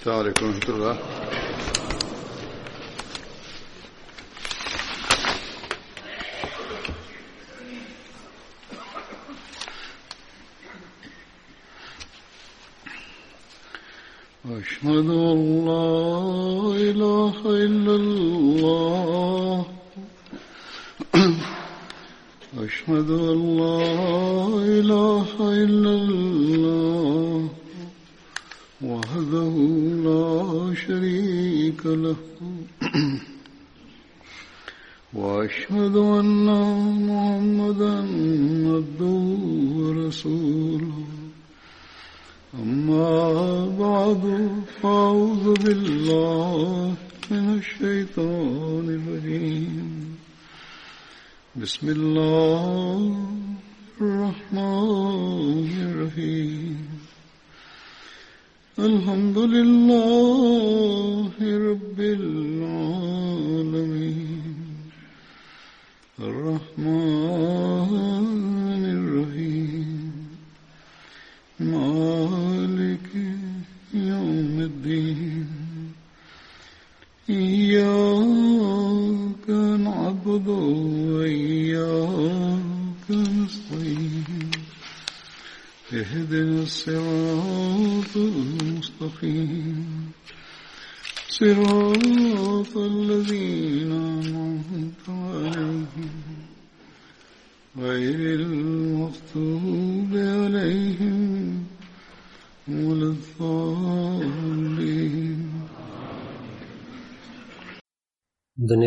السلام عليكم ورحمة الله أشهد أن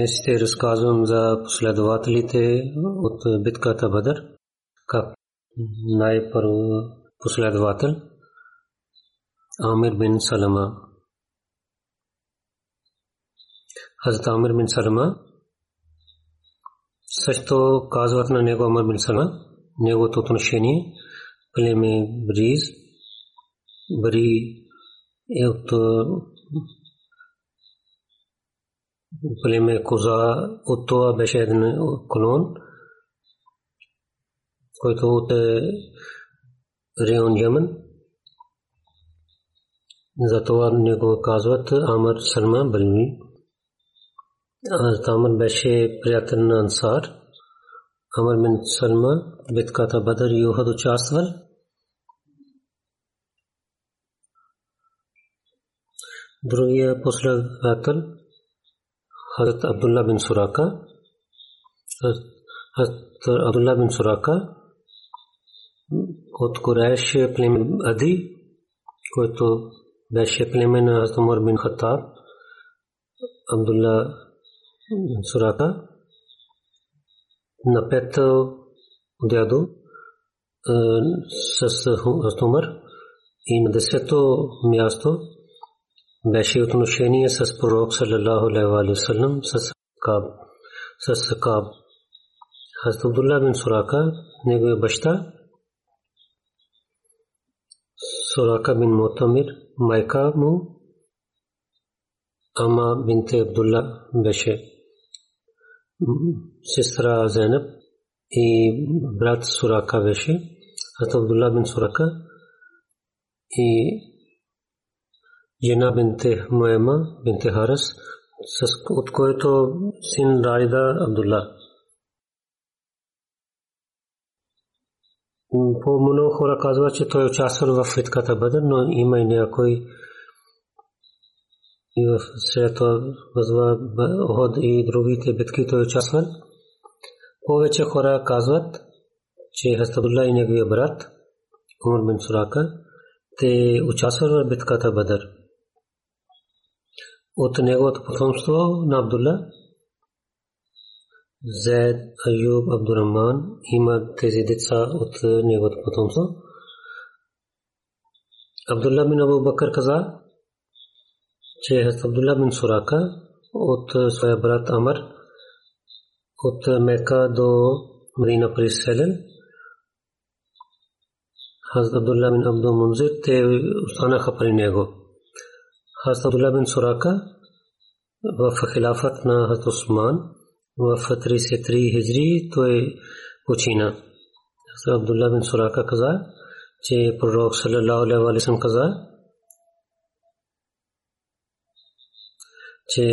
Днес ще разказвам за последователите от битката Бадър, как най-първо последовател Амир бин Салама. Хазрат Амир бин Салама също казват на него Амир бин Салама, неговото отношение племе Бриз, Бри е от племе Коза, от това беше един колон, който от район Йемен. Затова него казват Амр Салма Бальми. Амр беше приятел на Ансар. Амр бин Салма битката Бадър и Ухад участвал. Другия последовател Hazrat Abdullah bin Suraka. Hazrat Abdullah bin Suraka от Куреш племен Ади, който беше племе на Hazrat Умар бин Хаттаб. Абдулла бин Сурака на пето дядо с Hazrat Умар и на десето място беше отношение с пророк саллаллаху алейхи ва саллям с Каб с Каб Хазрат Абдулла бин Сурака неговия баща Сурака бин Мутамир майка му Ама бинте Абдулла беше сестра Зайнаб и брат Сурака беше Хазрат Абдулла бин Сурака и жена бинте Муема бинте Харас, от който син Райда Абдулла. По много хора казва, че той участвал в битката Бадър, но има и някой и в след това възва Оход и другите битки той участвал. Повече хора казват, че Хастабулла и неговия брат Умар бин Сурака те участвали в битката Бадър от неговото потомство на Абдулла Зед, Аюб, Абдурахман има тези деца от неговото потомство. Абдулла бин Абу Бакър каза, че е Абдулла бин Сурака от своя брат Амр от Мека до Медина преселен. Хазрат Абдулла бин Абдул Мунзир те останаха при него. Хазрат Абдулла бин Сурака в хилафът на Хазрат Усман в 33 хиджри той почина. Хазрат Абдулла бин Сурака каза, че пророк саллаллаху алейхи ва саллям каза, че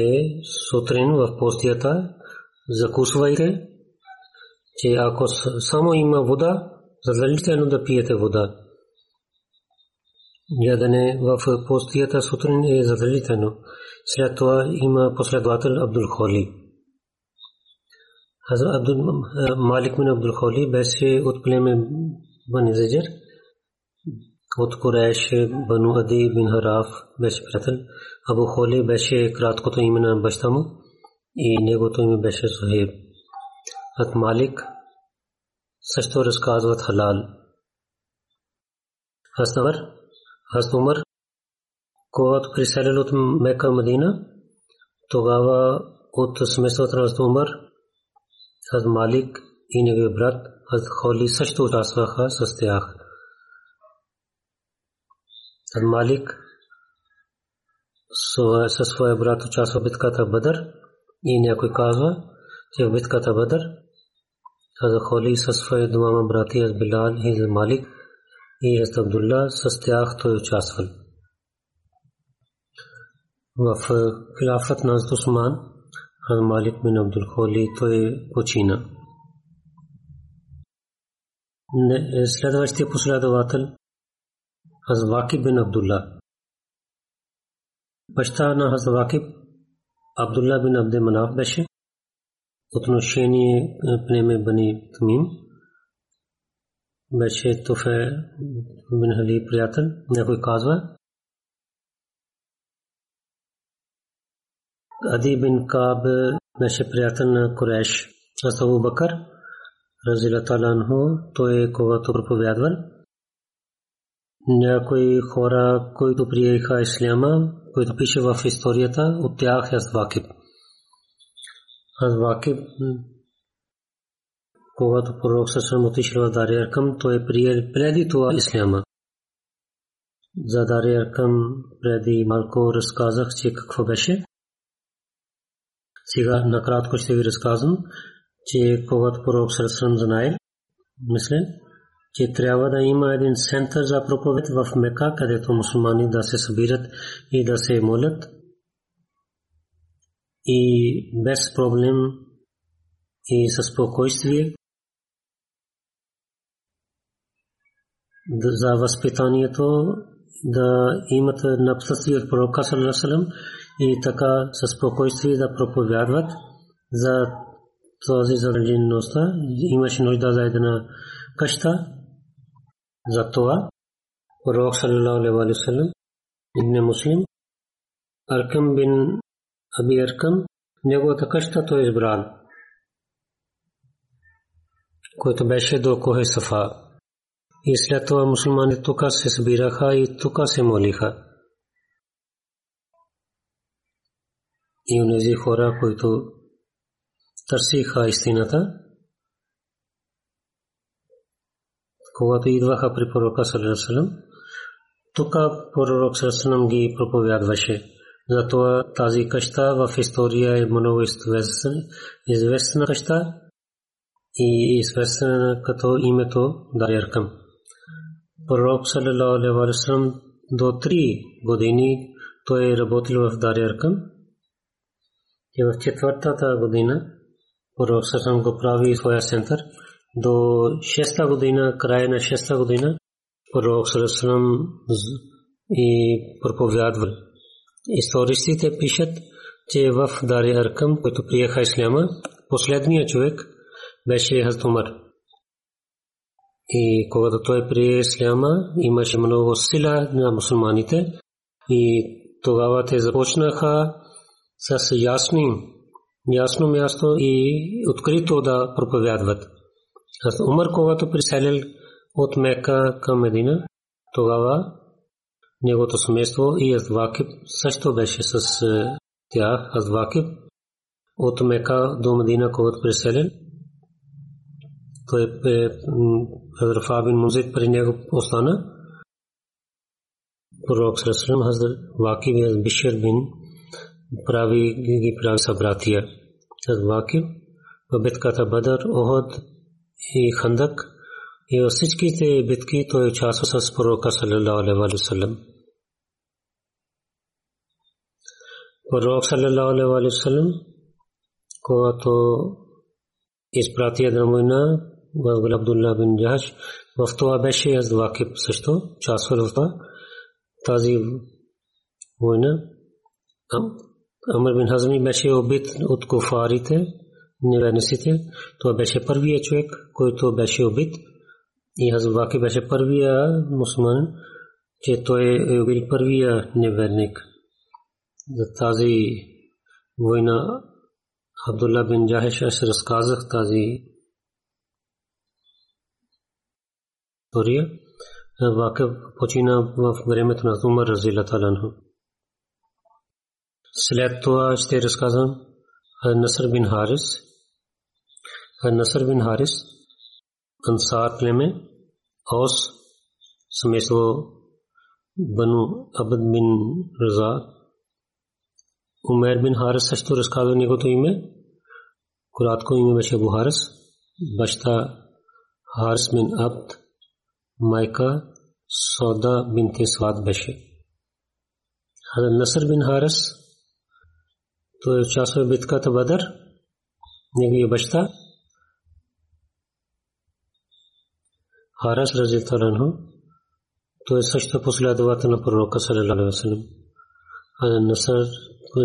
сутрин в постията закусвайте, че ако само има вода, задължително да пиете вода. Ядене в постията сутрин е задължително. След това има последовател Абдул Холи. Абдул Малик бин Абдул Холи беше от племе Бани Заджер. От Куреш Бану Ади бин Хараф беше приятел. Абу Холи беше краткото име на баща му и неговото име беше Сухейб. От Малик също разказват халал. Хаснавар, Хазрат Умар, когато приселил от Мека Мадина, тогава от семейството на Хазрат Умар, Хазрат Малик и неговия брат Хазрат Холи също участваха с тях. Хазрат Малик със своя брат участва в битката Бадър и някой казва, че в битката Бадър Хазрат Холи със своя двама брати Хазрат Билал и Хазрат Малик и Хазрат Абдулла с тях той участвал. В хилафът на Хазрат Усман Хазрат Малик бин Абдул Холи той почина. Следващия последовател Хазрат Вакиб бин Абдулла баща на Хазрат Вакиб Абдулла бин Абде Манаф беше отношение племе Бани Тамим беше Туфе бин Хали приятел. Някой казва Ади бин Каб беше приятел на Куреш. Аз Абу Бакър Разилата Анху той е когато проповядвал. Някои хора, които приеха исляма, които пише в историята, от тях е Вакиб. Аз Вакиб, когато пророк Сасам отишъл в Дария Аркам, той е приел преди това исляма. За Аркам преди малко разказах, че какво беше. Сега накратко ще ви разказвам, че когато пророк Сасам знае, мисля, че трябва да има един център за проповед в Мека, където мусулмани да се събират и да се молят. И без проблем и със спокойствие за възпитанието да имат напътствие от пророка Салам и така със спокойствие да проповядват за този задължеността. Имаше нужда за една къща, затова пророк саллаллаху алейхи ва саллям ибн Муслим Аркам бин Аби Аркам неговата къща той избрал, който беше до Кохе Сафа. И след това мусулмани тук се събираха и тук се молиха. И унези хора, които търсиха истината, когато идваха при пророка Салерасалам, тук пророк Салерасалам ги проповядваше. Затова тази къща в история е много известна къща и известна като името Даряркам. Пророк Салерасалам до три години той е работил в Даряркам и в четвъртата година пророк Салерасалам го прави своя център – до шеста година, края на шеста година, пророк Сарасалам и проповядвал. Истористите пишат, че в Дари който приеха исляма, последният човек беше Хазрат Умар. И когато той прие исляма, имаше много сила на мусулманите и тогава те започнаха с ясни, ясно място и открито да проповядват. Аз Умар, когато приселил от Мека към Медина, тогава неговото семейство и Азвакиб също беше с тях. Азвакиб от Мека до Медина, когато приселил, той е Хазар бин Мунзид при него остана. Пророк Сарасалам Хазар Вакиб и Бишир бин прави ги прави събратия. Азвакиб в битката Бадър, Охот и Хандак и във всичките битки той участва с пророка саллалаху алейхи ва саллям. Пророк саллалаху алейхи вассалам, когато изпрати една война в Абдулла бин Джахаш, в това беше Аздвакиб също, част от. Тази война Амр бин Хазми беше убит от куфарите, неверниците. Това беше първият човек, който беше убит. И Хазваки беше първия мусулман, че той е убил първия неверник. За тази война Абдулла бин Джахеш аз разказах тази история. Вака почина в времето на Умар Разилаталанху. След това ще разказвам Насър бин Харис. Насър бин Харис Ансар племе Ос семейство Бану Абд бин Раза Умер бин Харис също разказва неговото име. Кратко име беше Абу Харис. Баща Харис бин Абд майка Сода бинте Свад беше. Насър бин Харис той участва в битката Бадър, неговия баща. Харас Разитаранху, той също последовател на пророка Салалалаху Алейхи А Насър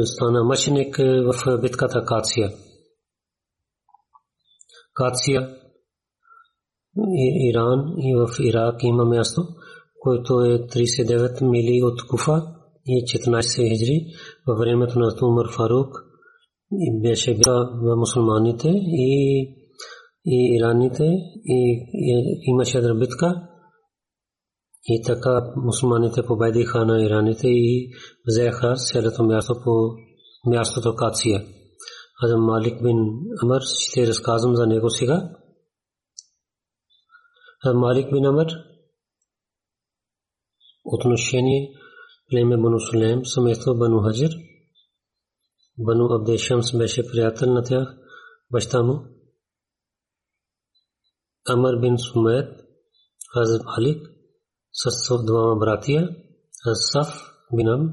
стана мъченик в битката Кация. Кация Иран и в Ирак има място, което е 39 мили от Куфа и 14 хиджри във времето на Умар Фарук и беше в мусулманите и, и ираните и, и имаше битка и така мусулманите победиха на ираните и взеха цялото място по мястото Кация. Азам Малик бин Амр ще разказвам за него сега. Малик бин Амр отношение племе Бану Сулейм, семейство Бану Хаджир. Бану Абде Шамс беше приятел на тях, баща му. Амр бин Сумайт, Хазрат Малик, с двама братия, Асаф бин Амр,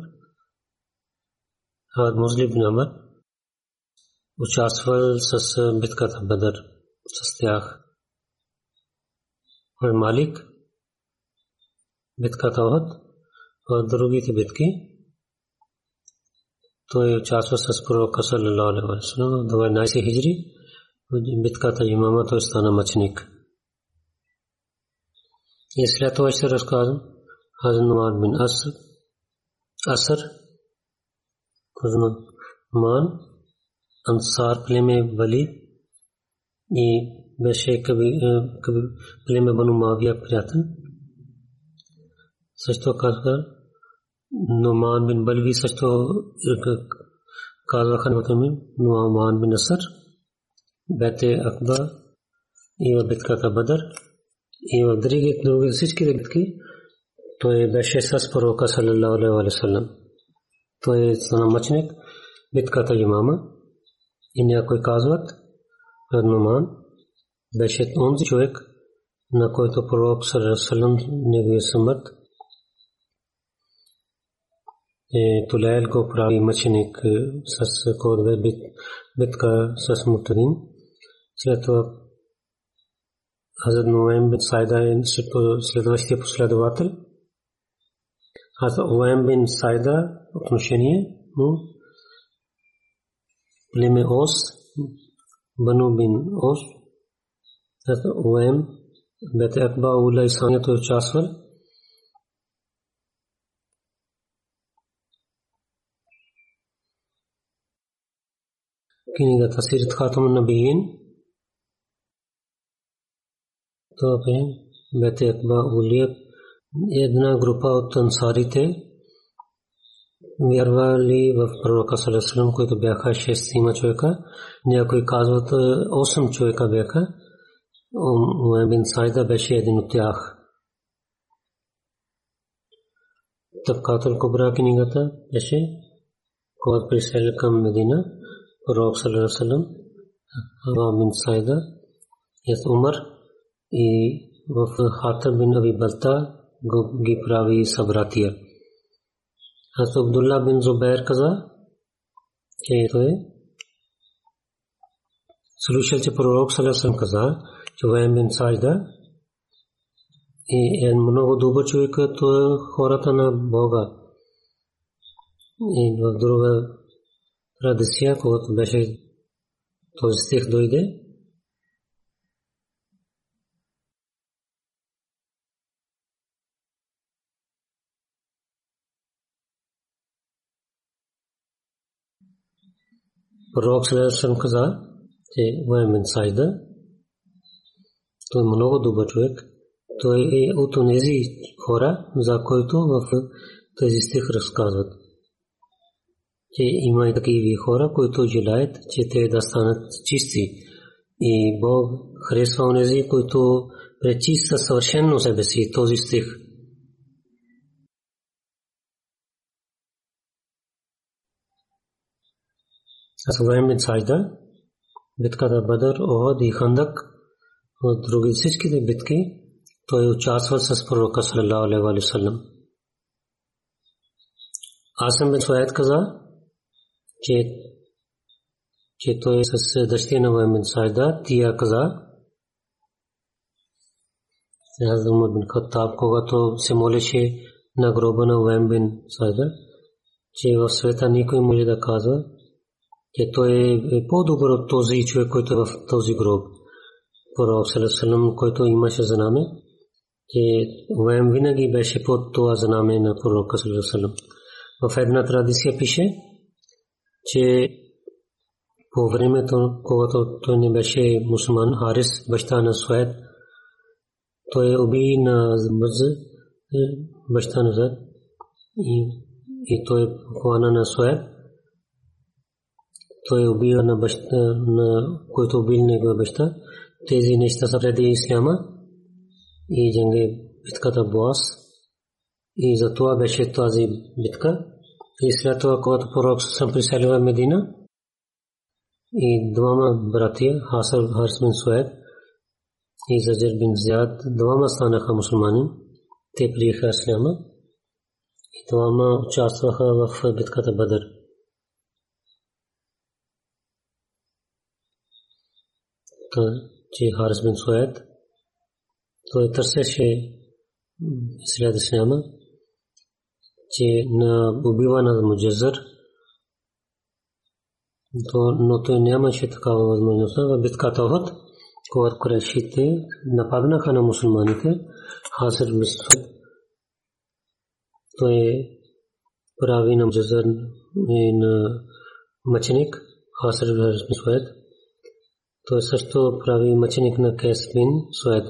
Хад Музли бин Амр, участвал с битката Бадър с тях. Малик, битката Охот, в другите битки. Той участва с пророка саллалаху алейхи ва саллям в 12 хиджри. Битката имама той стана мъченик. И след това ще разказвам Хазан Нуман бин Аср. Аср. Ман. Ансар племе Вали. И беше племе Бану Мавия приятел. също казва Номан бин Балви също казваха на ми Номан бин Асър бете Акба и в битката Бадър и в други, други всички битки той беше с пророка саллалаху алейхи ва саллям той стана мъченик битката имама и някой казват Номан беше онзи човек на който пророк саллалаху алейхи ва саллям неговия смърт Тулейл го прави мъченик с кодове битка с мутадин. След това Хазрат Нуем бин Сайда е следващия последовател. Хазрат Уем бин Сайда отношение му племе Ос, Бану бин Ос, Хазрат Уем бете Акба Ула Исанията участвал. книгата Сират Хатам Набиин. Това е Бете Акба Улият. Една група от ансарите вярвали в пророка Салесалам, които бяха 6 човека. Някои казват 8 човека бяха. Уем бин Сайда беше един от тях. Табкатул Кубра книгата беше, когато присели към Медина, пророк саллаллаху алейхи вассалам Ава бин Сайда Яс Умар и в Хатаб бин Аби Балта ги прави събратия. Аз Абдулла бин Зубайр каза, че той е слушал, че пророк Салесъм каза, че Ваем бин Сайда и е много добър човек, като е хората на Бога. И в друга традиция, когато беше този стих дойде, Пророк Салесъм каза, че Ваем бин Сайда, той е много добър човек, той е от тези хора, за които в тези стих разказват. Че има и такива хора, които желаят, че те да станат чисти. И Бог харесва онези, които пречиста съвършено себе си този стих. Аз Сайда, битката Бадър, Оход и Хандак, от други всичките битки, той участва с пророка саллалаху алейхи ва саллям. Асам бин Суайд каза, че че той с дъщеря на Ваймен Сайда, тия каза, Хазрат Умар бин Хаттаб, когато се молеше на гроба на Вайм бин Сайда, че в света никой може да казва, че той е по-добър от този човек, който е в този гроб. Пророк Салесалам, който имаше знаме, че Уем винаги беше под това знаме на пророка Салесалам. В една традиция пише, че по времето, когато той не беше мусулман, Харис, баща на Суед, той уби на Мъз, баща на Зад, и, и той хвана на Суед. Той убива на баща, на който убил негова баща. Тези неща са преди Исляма и джанге битката Буас. И за това беше тази битка. И след това, когато пророк съм приселил в Медина, и двама братия, Хасар Харс бин Суед и Заджир бин Зяд, двама станаха мусулмани. Те приеха Исляма и двама участваха в битката Бадър. Че Харис бин Суед, той търсеше след Исляма, че на убиване на Муджазър, но той нямаше такава възможност. В битката Охот, когато Курешите нападнаха на мусулманите, Хасер Мисфет, той прави на Муджазър и на мъченик, Хасер Мисфет, той също прави мъченик на Кес бин Суед.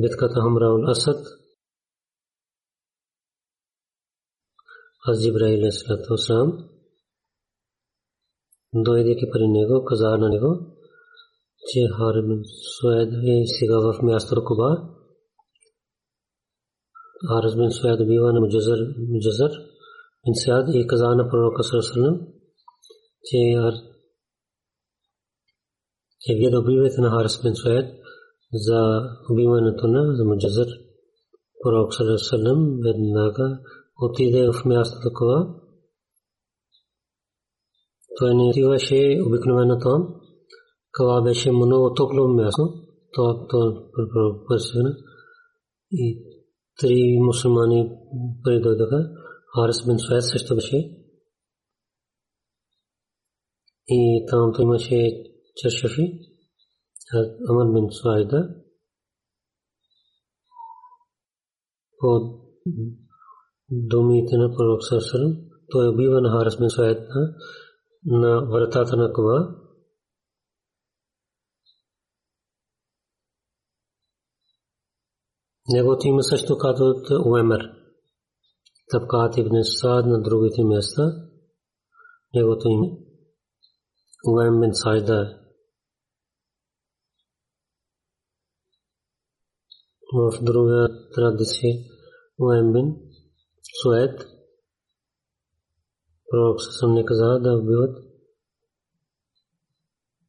Битката Хамраул Асад, аз Джибраил Аслату Сам дойдеки при него, каза на него, че Харбин Суед е сега в място Куба. Харбин Суед бива на Муджазър, Муджазър бин Сяд и каза на пророка Сърсалам, че че вие да убивате на Харис бин Суед за убиването на за Муджазър. Пророк Сърсалам веднага отиде в място такова. Той не отиваше обикновено там. Това беше много топло място. То, то пърсвена. И три мусулмани придойдоха. Харис бин Суед също беше. И там то имаше чершафи. Амар бин Суайда. По думите на пророк Сърсърм, той убива на Харис бин Суайд на вратата на Куба. Неговото име също казват Уемер. Табкат ибн Саад на другите места. Неговото име Уем бин Сайда в друга традиция Уем бин Суед. Пророк съм не каза да убиват.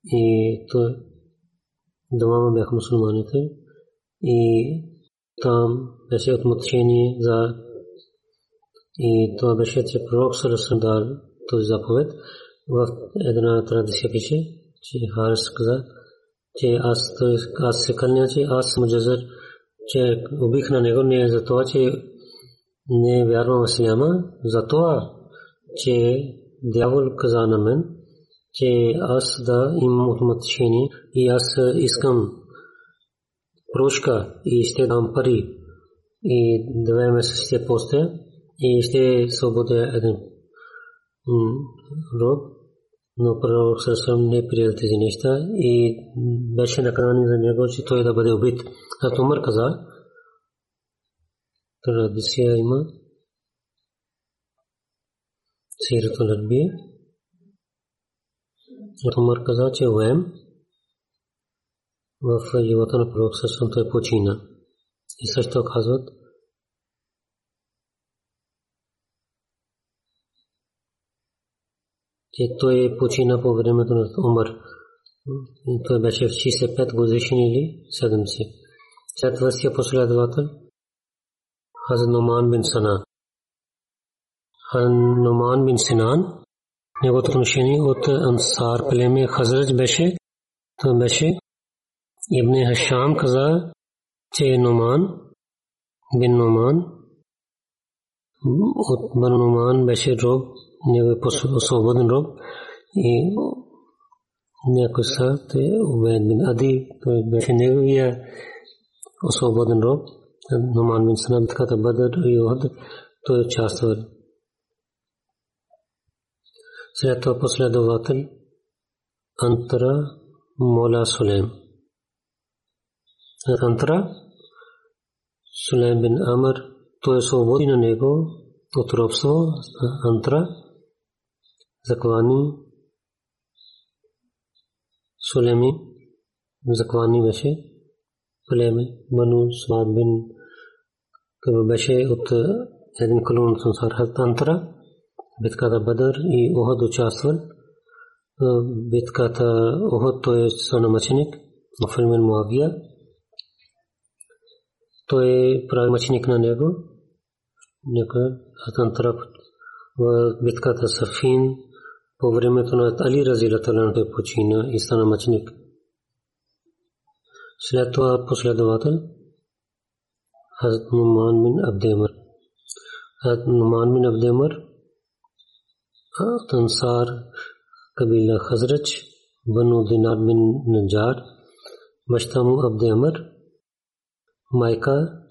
И той двама бяха мусулманите. И там беше отношение за и това беше, че пророк съм дал този заповед. В една традиция пише, че Харис каза, че аз, се кълня, че аз съм че убих на него не е за това, че не вярвам в Исляма, за това, че дявол каза на мен, че аз да имам отношение и аз искам прошка и ще дам пари и две месеца ще постя и ще свободя един роб, но пророк Сърсъм не приел тези неща и беше наказан за него, че той да бъде убит. А Умар каза, традиция има Сирато Ларбия. Умар каза, че Уем в живота на пророк Сърсъм той почина. И също казват, че той почина по времето на Умар. Той беше в 65 годишни или 70. Четвърстия последовател Хазрат Номан бин Сана. Номан бин Синан неговото отношение от Ансар племе Хазрач беше той беше Ибн Хашам каза че Номан бин Номан от Бан Номан беше роб, него е свободен роб и някой са те Убед бин Ади, той беше неговия свободен роб, Номан бин Сана, битката Бадър и Охад, той участвал. След това последовател Антара Мола Сулейм. Антара Сулейм бин Амр, той освободи на него от робство, антра, заклани, Сулейми, заклани беше, племе, Бану Смад бин, като беше от един колон от Ансар Антра, битката Бадър и Охад участвал. Битката Охад той е свърнамъченик, Мафилмен Муавия, той прави мъченик на него. Нека Атантра в битката Сафин по времето на Али Разилата той почина и стана мъченик. След това последовател Хазрат Нуман бин Абдемар. Хазрат Нуман бин Абдемар от Ансар кабила Хазрач Бану Динар бин Наджар Маштаму Абдемар майка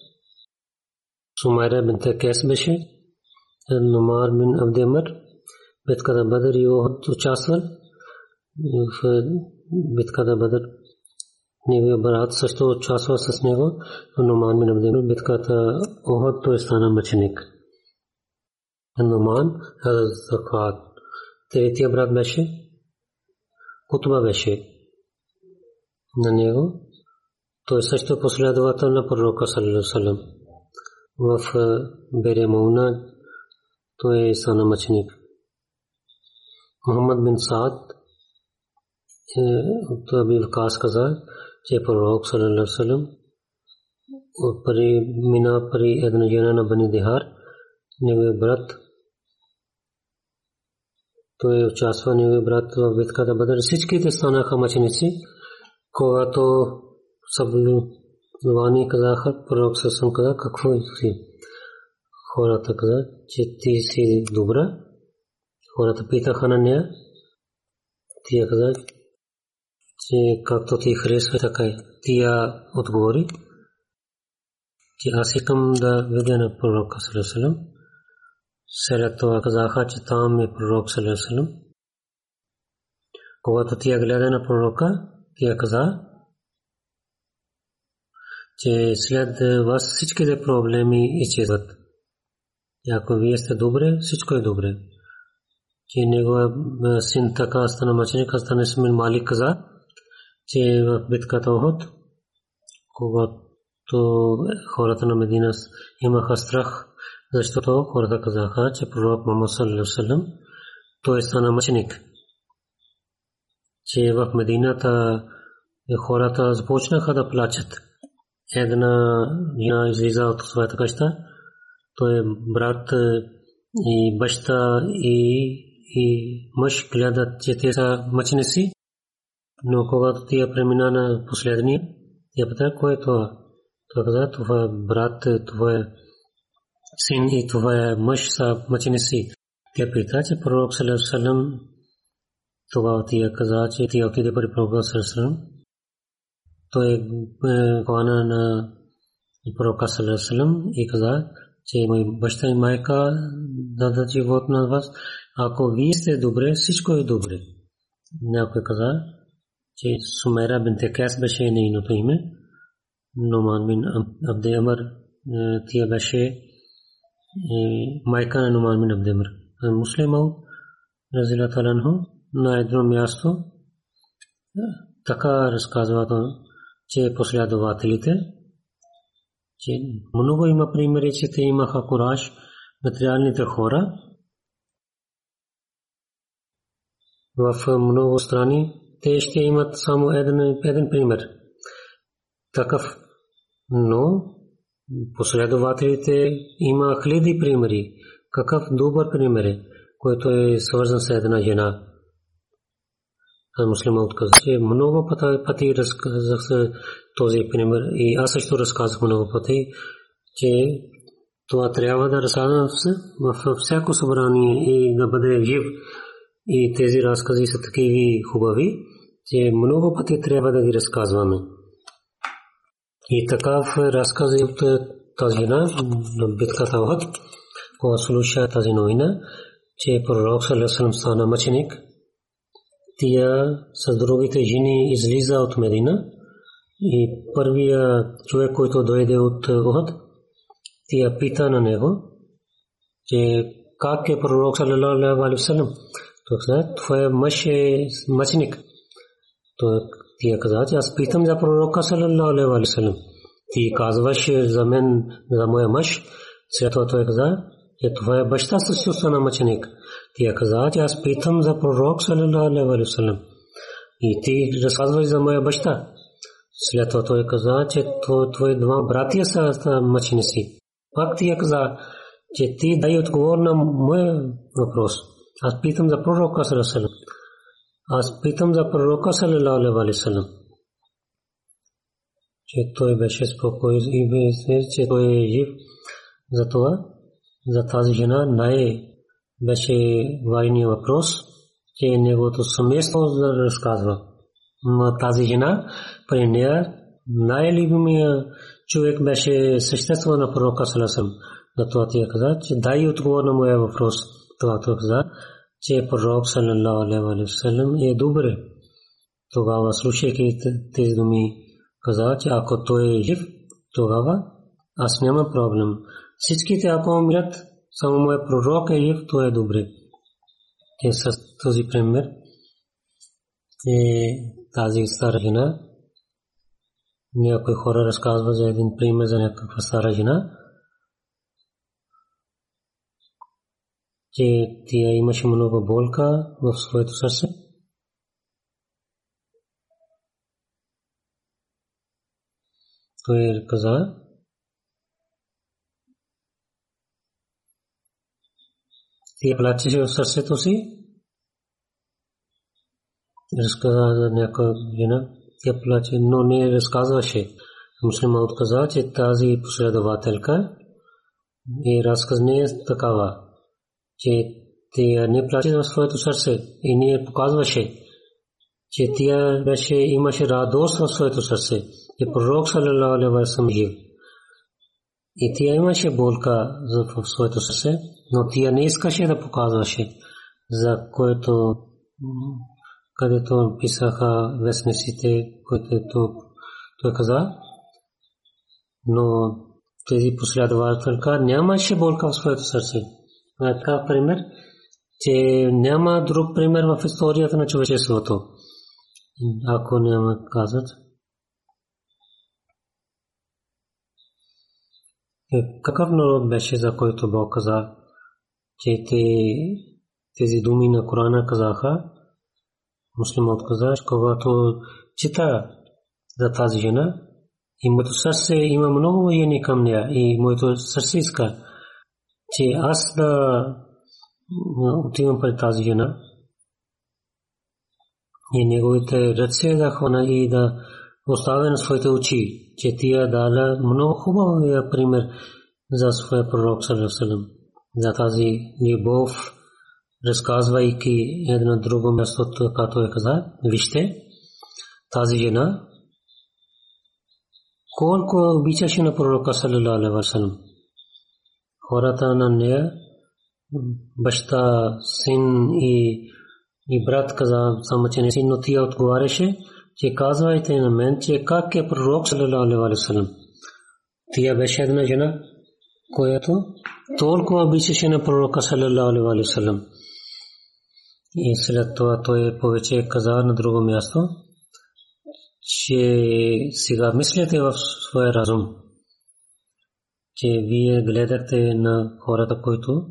Сумайра бинт Кайс беше, Номар бин Абдемар, битката Бадър и Охот участвал в битката Бадър. Неговия брат също участвал с него, Номан бин Абдемар, битката Охот той стана мъченик. Номан Захват. Третия брат беше, Кутба беше на него. Той също последовател на пророка Салам. В Беремауна той е сана мъченик. Мухаммад бин Саад от Аби Вакас каза, че пророк Салам пари мина пари една жена на Бани Дихар, неговия брат той участва неговия брат в битката Бадър. Всичките станаха мъченици, когато Саблувани казаха, пророк Сасам каза, какво си? Хората каза, че ти си добра. Хората питаха на нея. Тя каза, че както ти харесва, така и. Тя отговори, че аз искам да видя на пророка Салесалам. След това казаха, че там е пророк Салесалам. Когато тя гледа на пророка, тя каза, че след вас всичките проблеми изчезват. И ако вие сте добре, всичко е добре. Че негова син така стана мъченик, стана Смин Малик каза, че в битката Охот, когато хората на Медина имаха страх, защото хората казаха, че пророк Мухаммад саллаллаху той стана мъченик. Че в Медината хората започнаха да плачат една жена излиза от своята къща. Той брат и баща и и мъж гледат, че те са мъченици, но когато тя премина на последния, тя пита, кой е това? Той каза, това е брат, това е син и това е мъж са мъченици. Тя пита, че пророк Салам тогава тя каза, че тя отиде при пророка Салам. Той е хвана на пророка Салам и каза, че мой баща и майка дадат живот на вас. Ако вие сте добре, всичко е добре. Някой каза, че Сумера бинте Кес беше нейното име. Номан бин Абде тя беше майка на Номан бин Абде Амар. Муслимал, разила таланхо, на едно място така разказва, че последователите че много има примери, че те имаха кураж, материалните хора. В много страни те ще имат само един, един пример. Такъв. Но последователите има хиляди примери. Какъв добър пример е, който е свързан с една жена. А муслима отказа, че много пъти разказах този пример. И аз също разказах много пъти, че това трябва да разказвам във всяко събрание и да бъде жив. И тези разкази са такива хубави, че много пъти трябва да ги разказваме. И такав разказ от тази жена на битката Охот, когато слуша тази новина, че пророк Салесалам стана мъченик, тия с другите жени излиза от Медина и първия човек, който дойде от Ухад, тя пита на него, че как е пророк саллалаху Той каза, твоя мъж е мъченик. Той тя каза, че аз питам за пророка саллалаху алейхи васалам. Ти казваш за мен, за моя мъж. След това той каза, че твоя баща също стана мъченик. Тя каза, че аз питам за пророк саллалаху алейхи васалам. И ти разказваш за моя баща. След това той каза, че твои два братия са мъченици. Пак ти каза, че ти дай отговор на моя въпрос. Аз питам за пророка Салалалаху Аз питам за пророка Салалалаху алейhi че той беше спокоен и беше, че той е жив. Затова за тази жена най беше важният въпрос, че неговото семейство да разказва. Но тази жена при нея най-любимия човек беше същество на пророка Саласам. Затова тя каза, че дай отговор на моя въпрос. Това каза, че пророк Салалалаху алейhi е добре. Тогава слушайки тези думи, каза, че ако той е жив, тогава аз няма проблем. Всичките ако умрят, само моя пророк е жив, то е добре. Те с този пример е тази стара жена. Някои хора разказват за един пример за някаква стара жена, че тя имаше много болка в своето сърце. Той каза, тя плачеше в сърцето си разказа за някоя жена, тя плаче, но не разказваше. Муслима отказа, че тази последователка и разказ не е такава, че тя не плаче в своето сърце и не показваше, че тя беше, имаше радост в своето сърце, че пророк салалаху алейхи васалам жив. И тя имаше болка в своето сърце, но тя не искаше да показваше, за което където писаха вестниците, които той каза. Но тези последователка нямаше болка в своето сърце. Така пример, че няма друг пример в историята на човечеството. Ако няма казат. Е, какъв народ беше, за който Бог каза, че тези думи на Корана казаха, муслима отказа, когато чита за тази жена и моето сърце има много воени към нея и моето сърце иска, че аз да отивам пред тази жена и неговите ръце да хвана и да оставя на своите очи, че тия дала много хубавия пример за своя пророк Салесалам. За тази любов, разказвайки едно друго място, като е каза, вижте, тази жена, колко обичаше на пророка васалам. Хората на нея, баща, син и, и брат каза, само че не си, но тя отговаряше, че казвайте на мен, че как е пророк Салалалаху че вие гледахте на хората, които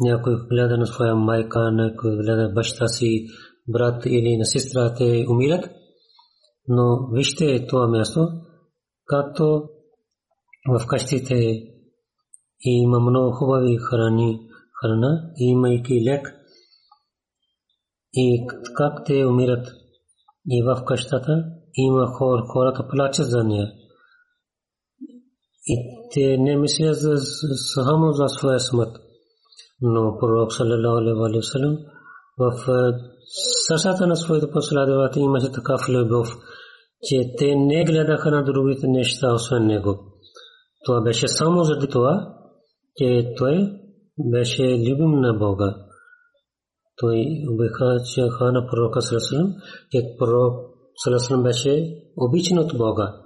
някой гледа на своя майка, някой гледа баща си, брат или на сестра, те умират. Но вижте това място, както в къщите има много хубави храни, храна, имайки лек, и как те умират и в къщата има хора, хората плачат за нея. И те не мислят само за своя смърт. Но пророк саллалаху алейхи ва салlam в сърцата на.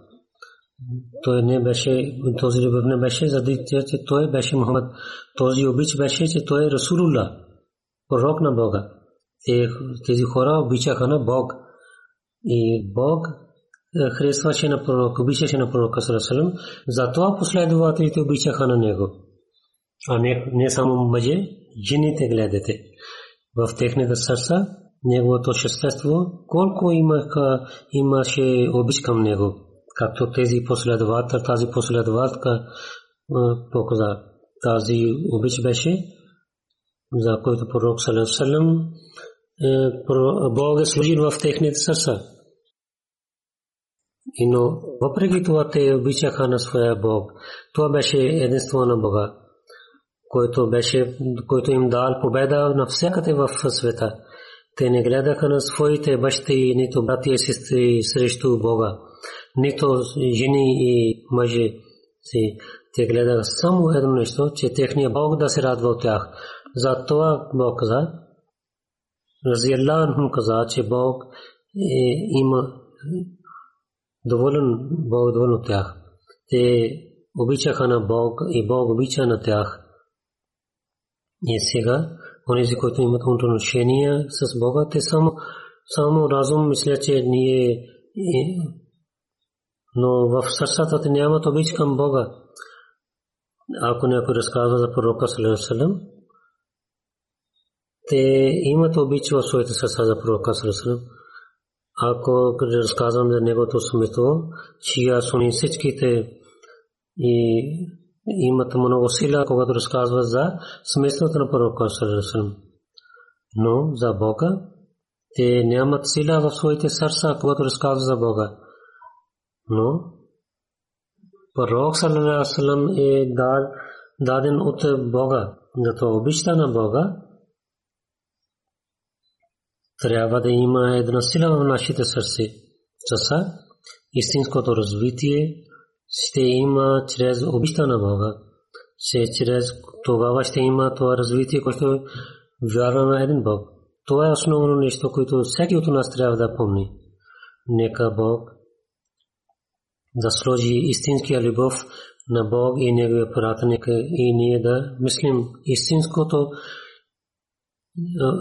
Той не беше, този любов не беше, заради че той беше Мухаммад. Този обич беше, че той е Расулулlah, пророк на Бога. Тези хора обичаха на Бог. И Бог харесваше на пророк, обичаше на пророка Салесалам. Затова последователите обичаха на него. А не, не само мъже, жените гледате в техните сърца неговото същество, колко имаха, имаше обич към него, както тези последовател, тази последователка показа. Тази обич беше, за който пророк Салам е, Бог е служил в техните сърца. И но въпреки това те обичаха на своя Бог. Това беше единство на Бога който беше, който им дал победа навсякъде в света. Те не гледаха на своите бащи, нито брати и сестри срещу Бога, нито жени и мъже си. Те гледаха само едно нещо, че техния Бог да се радва от тях. За това Бог каза, Рази Аллах каза, че Бог е, има доволен Бог доволен от тях. Те обичаха на Бог и Бог обича на тях. И сега, онези, които имат отношения с Бога, те само, само разум мислят, че ние но в сърцата те нямат обич към Бога. Ако някой разказва за пророка Салам, те имат обич в своите сърца за пророка Салам. Ако разказвам за неговото смисъл, чия суни всичките и имат много сила, когато разказват за смисълта на пророка Салесалам. Но за Бога те нямат сила в своите сърца, когато разказват за Бога. Но пророк Салесалам е даден от Бога, зато обичта на Бога трябва да има една сила в нашите сърца, истинското развитие ще има чрез обичта на Бога. Ще чрез тогава ще има това развитие, което вярва на един Бог. Това е основно нещо, което всеки от нас трябва да помни. Нека Бог да сложи истинския любов на Бог и Неговия пратеник и ние да мислим истинското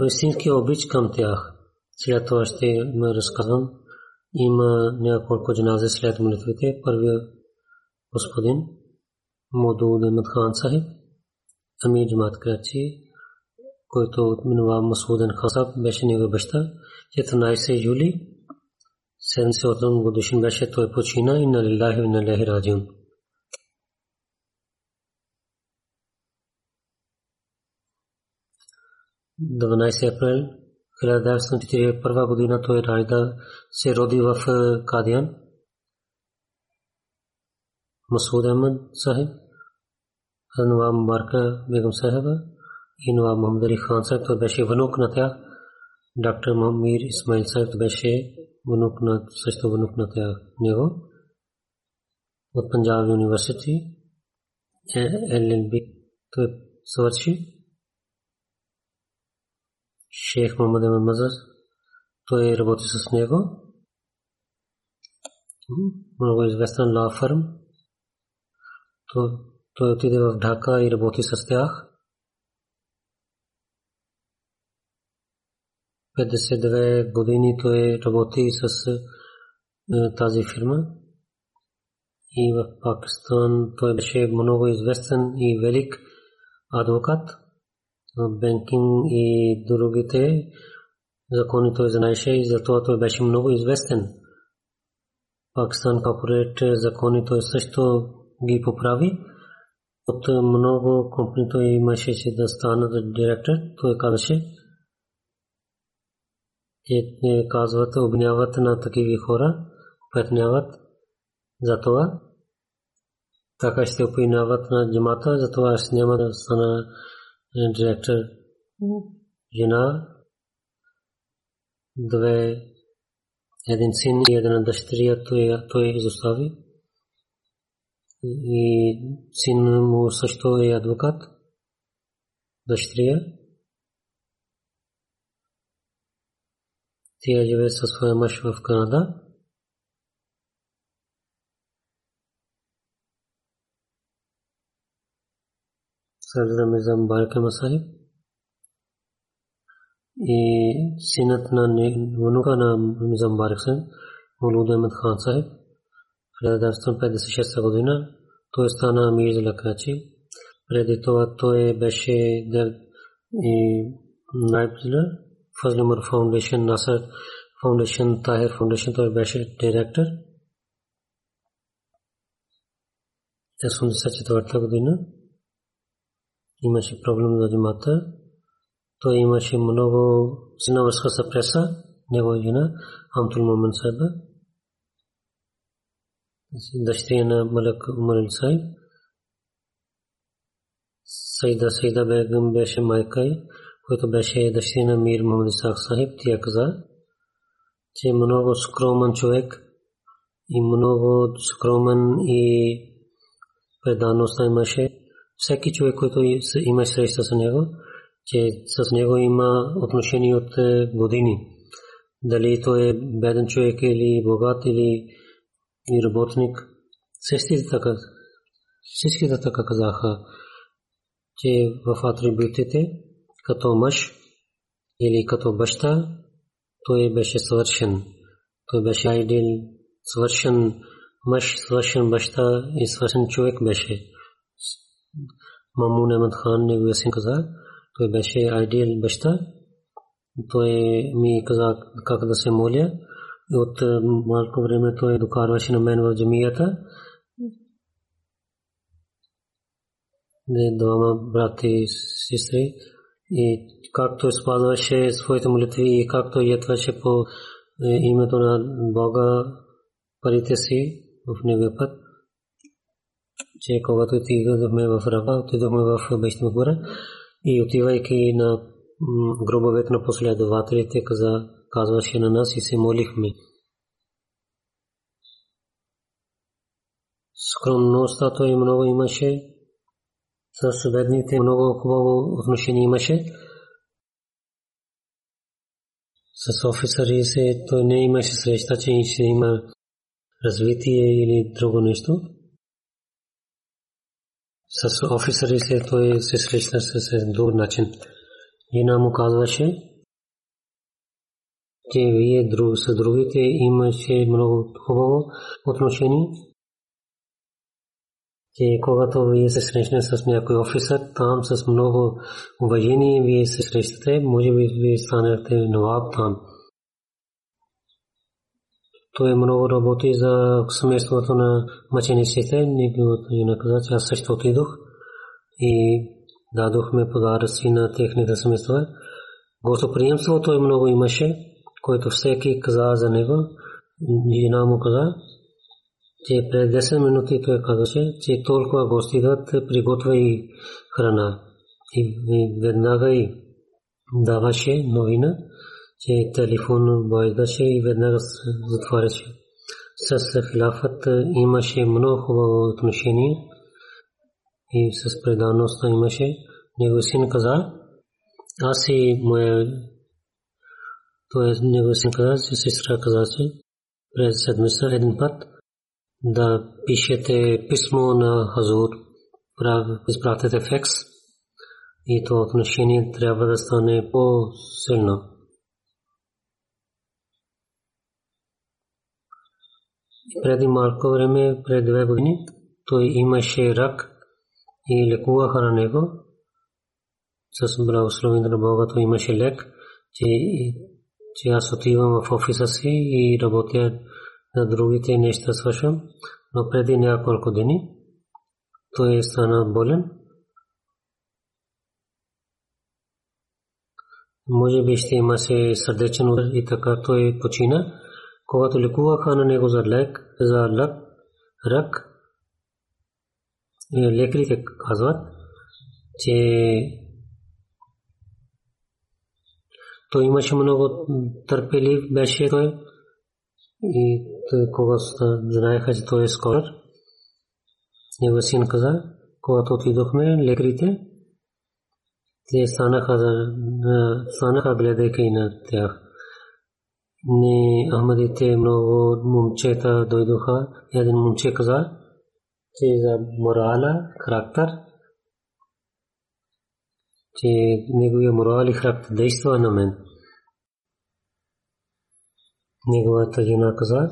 истинския обич към тях. След това ще ме разказвам. Има няколко джанази след молитвите. Първият господин Модуд Ахмед Хан Сахиб, Амир Джамат Карачи, който отминава Масуден Хасаб, беше негова баща. 14 юли 78 годишен беше той почина и на лилахи и на лехи раджиун. 12 април 1941 година той райда се роди в Кадиан. Масуд Ахмад Сахиб, Нова Марка Бегам Сахиба и Нова Мухаммад Али Хан Сахиб той беше внук на тях. Доктор Мамир Исмаил Сахиб беше внук на също внук на тях него от Панджаб университет LLB той свърши шейх Мухаммад Ахмад Мазар. Той работи с него. Много известен ла фърм. Той отиде в Дака и работи с тях. 52 години той работи с тази фирма. И в Пакистан той беше много известен и велик адвокат банкинг и другите закони той знаеше и затова той беше много известен. Пакистан корпорат закони той също ги поправи. От много компании той имаше да стане директор. Той казаше, че казват, обвиняват на такива хора, петняват за това. Така ще опинават на джамата, затова аз няма да стана директор жена, две, един син и една дъщеря, той изостави. И син му също е адвокат, дъщеря. Тя живее със своя мъж в Канада. Сърда Мизам Барка Масахиб и синът на внука на Мизам Барк Сахиб, Молуд Ахмед Хан Сахиб, в 1956 година той стана амир за Лакачи. Преди това той беше и най-бзила Фазл Умар Фаундейшн, Насър Фаундейшн, Тахир Фаундейшн, той беше директор. 1984 година имаше проблем за джамата. Той имаше много силна връзка с преса, негова жена, Амтул Момен Сайба, дъщеря на Малак Умар Сайб. Сайда Сайда Бегъм беше майка й, който беше дъщеря на Мир Мухаммад Исак Сахиб. Тя каза, че много скромен човек и много скромен и преданост имаше всеки човек, който има среща с него, че с него има отношение от години. Дали той е беден човек или богат или работник. Всички така, така казаха, че в атрибутите като мъж или като баща той беше съвършен. Той беше идеал, свършен мъж, свършен баща и свършен човек беше. Мамун Ахмед Хан неговия син каза, той беше идеал баща. Той ми каза как да се моля. И от малко време той докарваше на мен в джамията. Двама брати и сестри. И както спазваше своите молитви и както ятваше по името на Бога парите си в неговия път че когато отидохме в Раба, отидохме в Бейшмагура и отивайки на гробовете на последователите, каза, казваше на нас и се молихме. Скромността той много имаше, с бедните много хубаво отношение имаше. С офисъри се той не имаше среща, че ще има развитие или друго нещо с офисъри се той се срещна с друг начин. Жена му казваше, че вие друг, с другите имаше много хубаво отношение. Че когато вие се срещнете с някой офисър, там с много уважение вие се срещате, може би вие станете новаб там. Той много работи за семейството на мъчениците. Неговото жена каза, че аз също отидох и дадохме подаръци на техните семейства. Гостоприемството е много имаше, което всеки каза за него. Жена му каза, че пред 10 минути той казаше, че толкова гости идват, приготвя и храна. И веднага и даваше новина, че телефон бойдаше и веднага затваряше. С хилафът имаше много хубаво отношение и с предаността имаше. Него син каза, аз и моя той него син каза, че сестра каза, че през седмица един път да пишете писмо на Хазур, изпратете фекс и то отношение трябва да стане по-силно. Преди малко време, пред две години, той имаше рак и лекуваха на него. С благословение на Бога той имаше лек, че, че аз отивам в офиса си и работя на другите неща свършвам, но преди няколко дни той стана болен. Може би ще има се сърдечен удар и така той почина. Когато лекуваха на него за лек, за лък, рак, лекарите казват, че той имаше много търпелив, беше той и когато знаеха, че той е скоро, него син каза, когато отидохме лекарите, те станаха, станаха гледайки на тях. Не Ахмадите много момчета дойдоха. Един момче каза, че за морала, характер, че неговия морал и характер действа на мен неговата жена каза,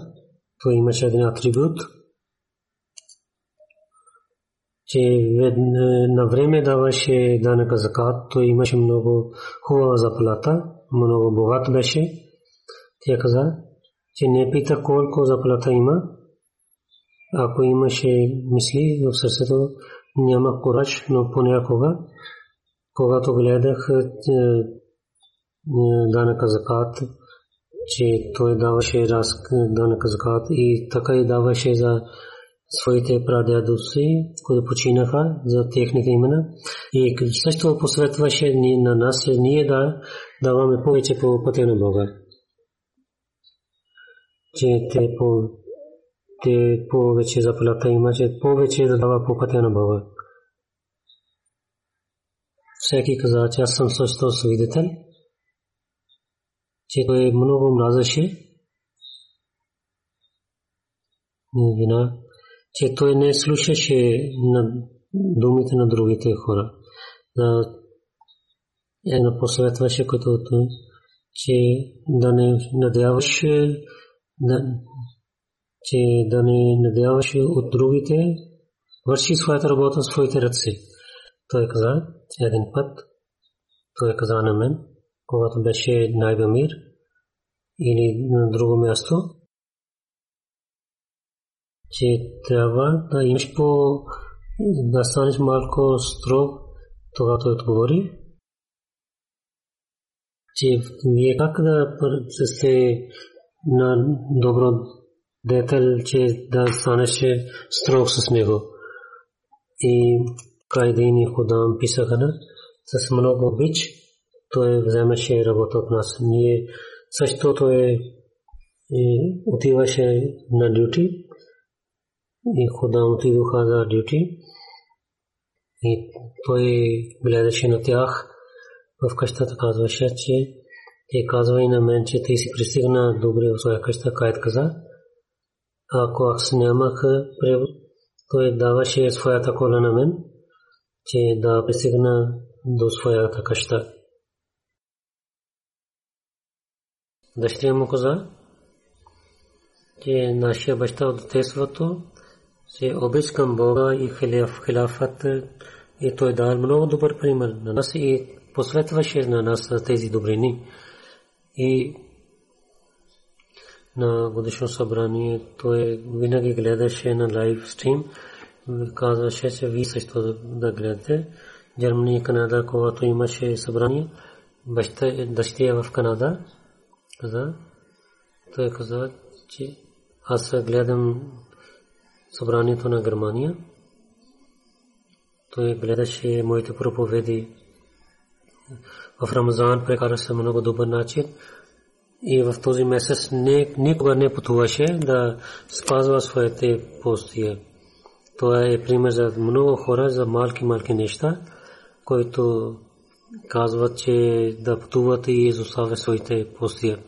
той имаше един атрибут, че на време даваше данъка закат, той имаше много хубава заплата, много богат беше. Тя каза, че не пита колко заплата има. Ако имаше мисли в сърцето, няма кораж, но понякога, когато гледах е, е, данъка закат, че той даваше данък закат и така и даваше за своите прадядовци, които починаха за техните имена. И също посветваше на нас, ние да даваме повече по пътя на Бога. Че те по те повече заплата има, че повече да дава по пътя на Бога. Всеки каза, че аз съм също свидетел че той много мразеше вина, че той не слушаше на думите на другите хора. Да една посъветваше като той, че да не надяваше да, че да не надяваше от другите, върши своята работа своите ръце. Той каза един път, той каза на мен, когато беше Найбамир или на друго място, че трябва да имаш по да станеш малко строг, тогава той отговори, че вие как да сте на добро детел, че да станеш строг с него. И Кайдин и Худам писаха с много обич, той вземаше работа от нас. Ние също той отиваше на дюти и хода отидоха за дюти и той гледаше на тях в къщата казваше, че те казва и на мен, че ти си пристигна добре в своя къща, кайт каза. Ако аз нямах превод, той даваше своята кола на мен, че да пристигна до своята къща. Дъщеря му каза, че нашия баща от детството се обич към Бога и хилафът и той дал много добър пример на нас и посветваше на нас тези добрини. И на годишно събрание той винаги гледаше на лайв стрим, казваше, че ви също да гледате. Германия и Канада, когато имаше събрание, баща дъщеря в Канада. Каза, той каза, че аз гледам събранието на Германия. Той гледаше моите проповеди. В Рамазан прекараше много добър начин и в този месец не, никога не пътуваше да спазва своите постия. Това е пример за много хора, за малки-малки неща, които казват, че да пътуват и изоставят своите постия.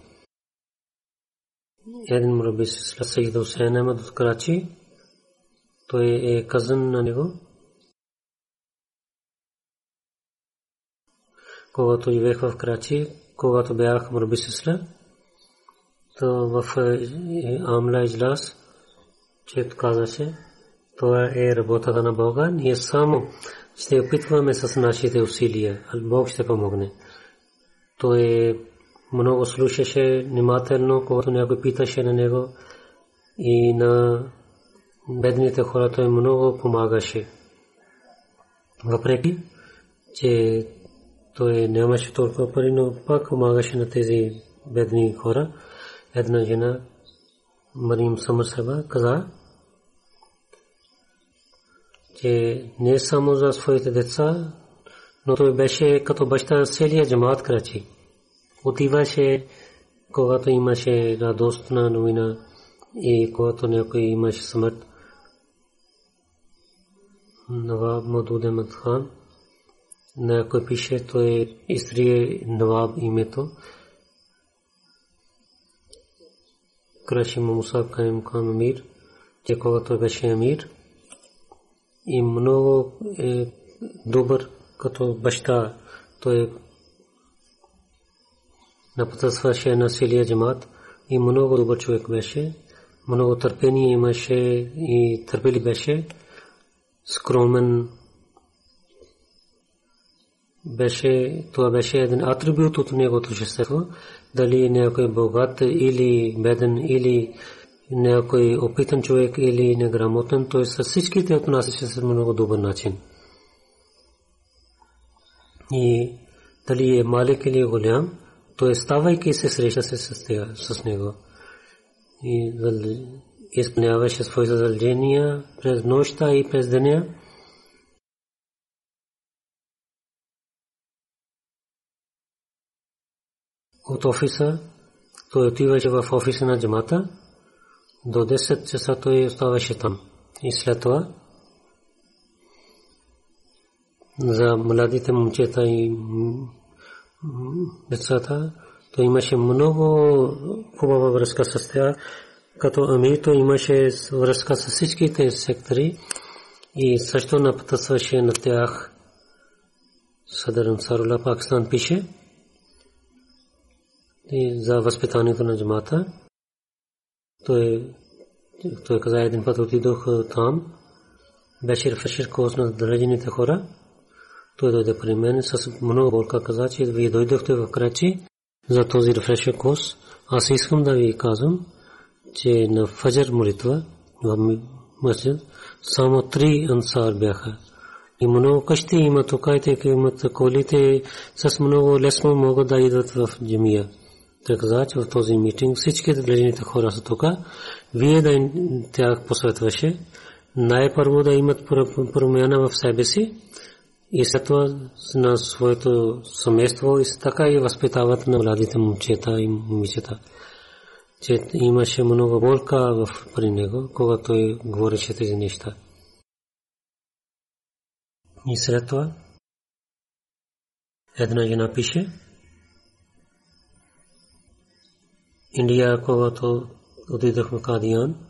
Един мраби се след Саид Хусейн Ахмад от Карачи. Той е казан на него. Когато живеех в Карачи, когато бях мраби се след, то в Амла Иджлас, че казаше, това е работата на Бога. Ние само ще опитваме с нашите усилия. Бог ще помогне. Той много слушаше внимателно, когато някой питаше на него и на бедните хора той много помагаше. Въпреки, че той нямаше толкова пари, но пак помагаше на тези бедни хора. Една жена, Марим Самърсева, каза, че не само за своите деца, но той беше като баща на целия джамаат Крачи. Отиваше, когато имаше радостна новина и когато някой имаше смърт. Наваб Мадуд Ахмад Хан, някой пише, той изтрие Наваб името. Краши Мусаб Каим Хан Амир, че когато беше Амир, и много е добър като баща. Той напътстваше на целия джамат и много добър човек беше. Много търпение имаше и търпели беше. Скромен беше, това беше един атрибут от неговото същество. Дали някой е богат или беден или някой опитан човек или неграмотен, той с всичките отнасяше се много добър начин. И дали е малек или голям, той ставайки се среща се с него. И изпълняваше своите задължения през нощта и през деня. От офиса, той отиваше в офиса на джамата, до 10 часа той оставаше там. И след това за младите момчета и децата, то имаше много хубава връзка с тях. Като Амир, то имаше връзка с всичките сектори и също напътстваше на тях. Садар Ансарула Пакистан пише и за възпитанието на джамата. Той, той каза един път отидох там. Беше рефрешер коз на далечените хора. Той дойде при мен с много болка каза, че вие дойдохте в Крачи за този рефрешер коз. Аз искам да ви казвам, че на фаджар молитва в масджид само три ансар бяха. И много къщи има тук, и имат колите с много лесно могат да идват в джамия. Той каза, че в този митинг всички длежните хора са тук. Вие да тях посветваше. Най-първо да имат промяна в себе си и след това на своето семейство и така и възпитават на младите момчета и момичета. Че имаше много болка в при него, когато той говореше тези неща. И след това една жена пише, Индия, когато отидохме Кадиян,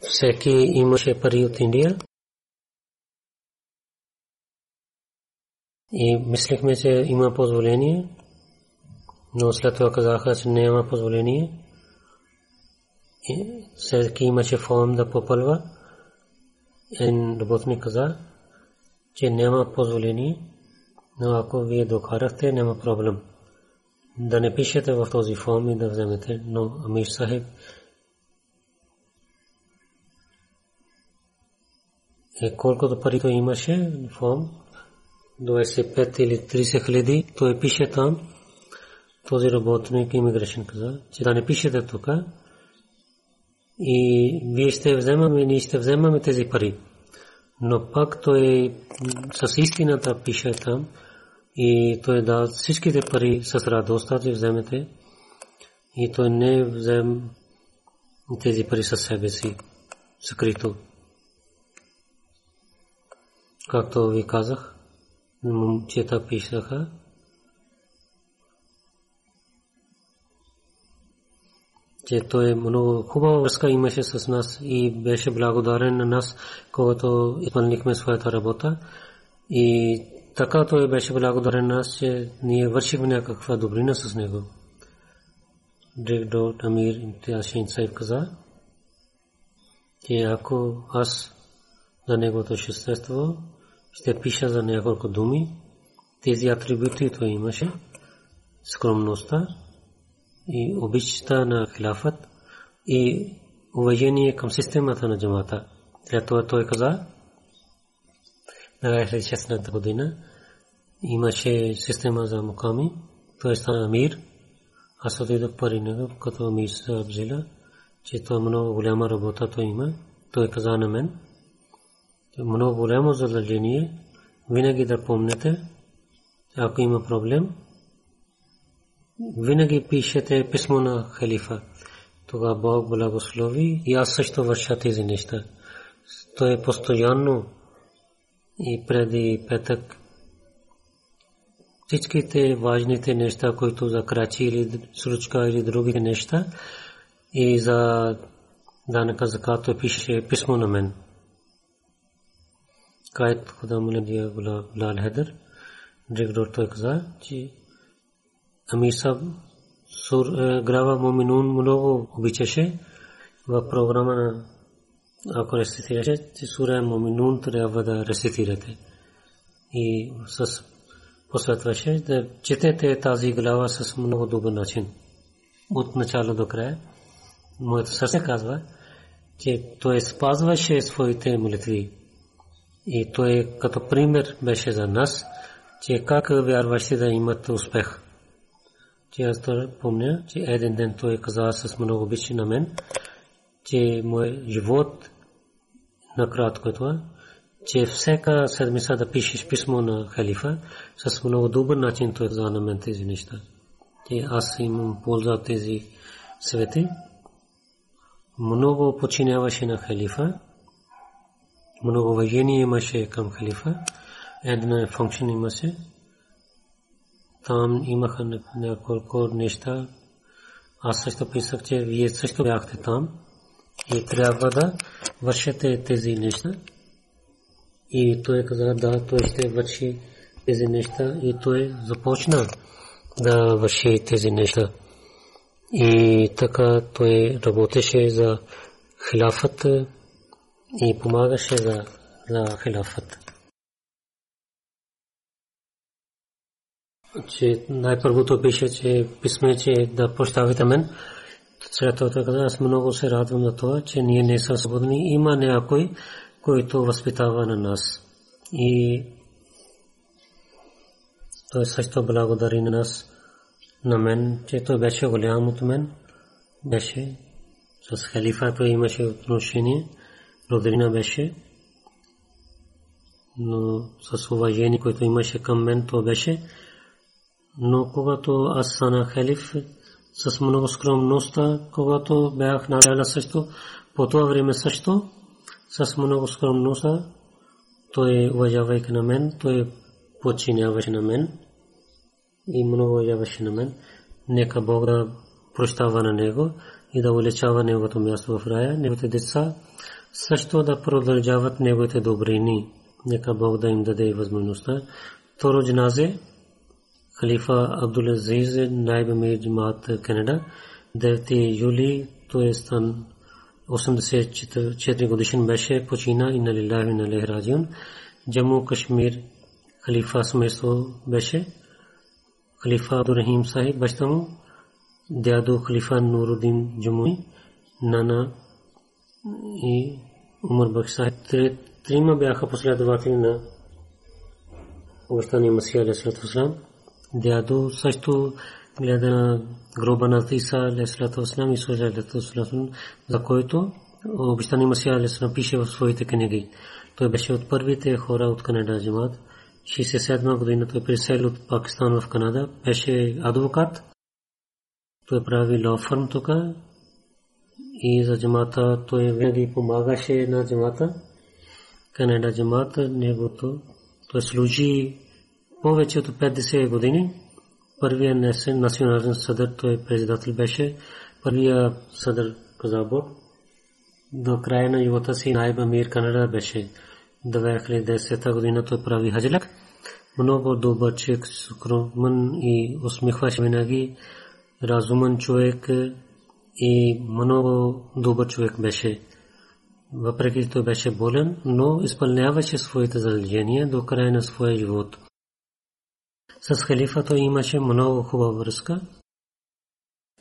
всеки имаше пари от Индия и мислихме, че има позволение, но след това казаха, че няма позволение. И всеки имаше форм да попълва. Един работник каза, че няма позволение, но ако вие докарахте, няма проблем да не пишете в този форм и да вземете, но Амир Сахиб е колкото пари той имаше форм, 25 или 30 хиляди, той пише там, този работник иммиграшен каза, че да не пишете тук и вие ще вземаме, ние ще вземаме тези пари. Но пак той с истината пише там и той да всичките пари с радост да вземете и той не взем тези пари със себе си скрито. Както ви казах, момчета пишаха, че той много хубава връзка имаше с нас и беше благодарен на нас, когато изпълнихме своята работа. И така той беше благодарен на нас, че ние вършихме някаква добрина с него. Директор Амир Имтиашин Сайф каза, че ако аз за неговото същество ще пиша за няколко думи, тези атрибути той имаше, скромността, и обичта на хилафът и уважение към системата на джамата. След това той каза, на 16-та година имаше система за муками, той стана амир, аз отидох пари него, като амир се обзила, че това много голяма работа той има. Той каза на мен, много голямо задължение, винаги да помните, ако има проблем, винаги пишете писмо на халифа. Тогава Бог благослови и аз също върша тези неща. То е постоянно и преди петък всичките важните неща, които за крачи или сручка или другите неща и за данъка закато пише писмо на мен. Кайт Худа Муладия Гулал Хедър, директор той каза, че Амир Саб сур грава Моминун много обичаше в програма на ако рецитираше, че сура Моминун трябва да рецитирате. И с посветваше да четете тази глава с много добър начин. От начало до края. Моето сърце казва, че той спазваше своите молитви. И той като пример беше за нас, че как вярващи да имат успех че аз помня, че един ден той каза с много обича на мен, че мой живот накратко е това, че всяка седмица да пишеш писмо на халифа, с много добър начин той каза на мен тези неща. Че аз имам полза от тези свети. Много починяваше на халифа, много уважение имаше към халифа, една функция имаше, там имаха няколко неща. Аз също писах, че вие също бяхте там и трябва да вършите тези неща. И той каза, да, той ще върши тези неща и той започна да върши тези неща. И така той работеше за хилафът и помагаше за, за хилафът. че най-първото пише, че писме, че да прощавате мен. След това каза, аз много се радвам на това, че ние не сме свободни. Има някой, който възпитава на нас. И той също благодари на нас, на мен, че той беше голям от мен. Беше с халифа, той имаше отношение. Родина беше. Но с уважение, което имаше към мен, то беше но когато аз стана халиф с много скромността, когато бях наляла също, по това време също, с много скромността, той уважавайки на мен, той подчиняваше на мен и много уважаваше на мен. Нека Бог да прощава на него и да увеличава неговото място в рая, неговите деца също да продължават неговите добрини. Нека Бог да им даде възможността. Второ джаназе, خلیفہ عبد العزیز نائب میجمت کینیڈا درتی یولی تو بشے پوچینہ جموں کشمیر خلیفہ سمیسو بشے خلیفہ عبدالرحیم صاحب بشتم دیادو خلیفہ نور الدین جموئی، نانا عمر بخش صاحب تریماں بیاہ خپسل اسلام Дядо също гледа на гроба на Иса Алейхиссалам и Исус Алейхиссалам, за който обещания Масия Алейхиссалам пише в своите книги. Той беше от първите хора от Канада джамат. 67 година той присел от Пакистан в Канада. Беше адвокат. Той прави фърм тук и за джамата той винаги помагаше на джамата. Канада джамата негото той служи повече от 50 години. Първият национален съдър, той председател беше. Първия съдър Казабор. До края на живота си Найб Амир Канада беше. 2010 година той прави хаджлак. Много добър човек, скромен и усмихващ винаги, разумен човек и много добър човек беше. Въпреки той беше болен, но изпълняваше своите задължения до края на своя живот. С халифа имаше много хубава връзка.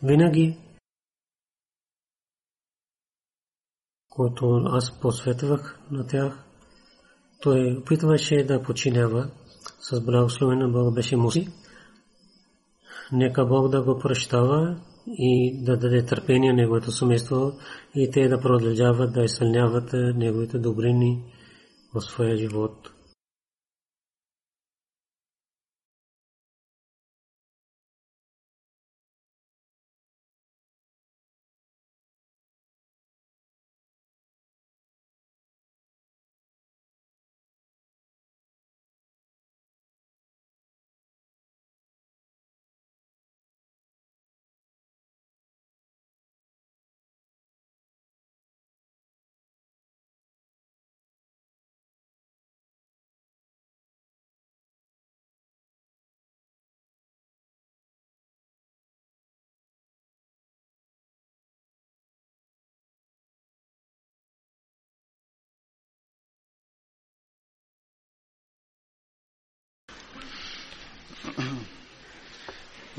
Винаги, който аз посветвах на тях, той опитваше да починява с благословен на Бога беше муси. Нека Бог да го прощава и да даде търпение неговото семейство и те да продължават да изпълняват неговите добрини в своя живот.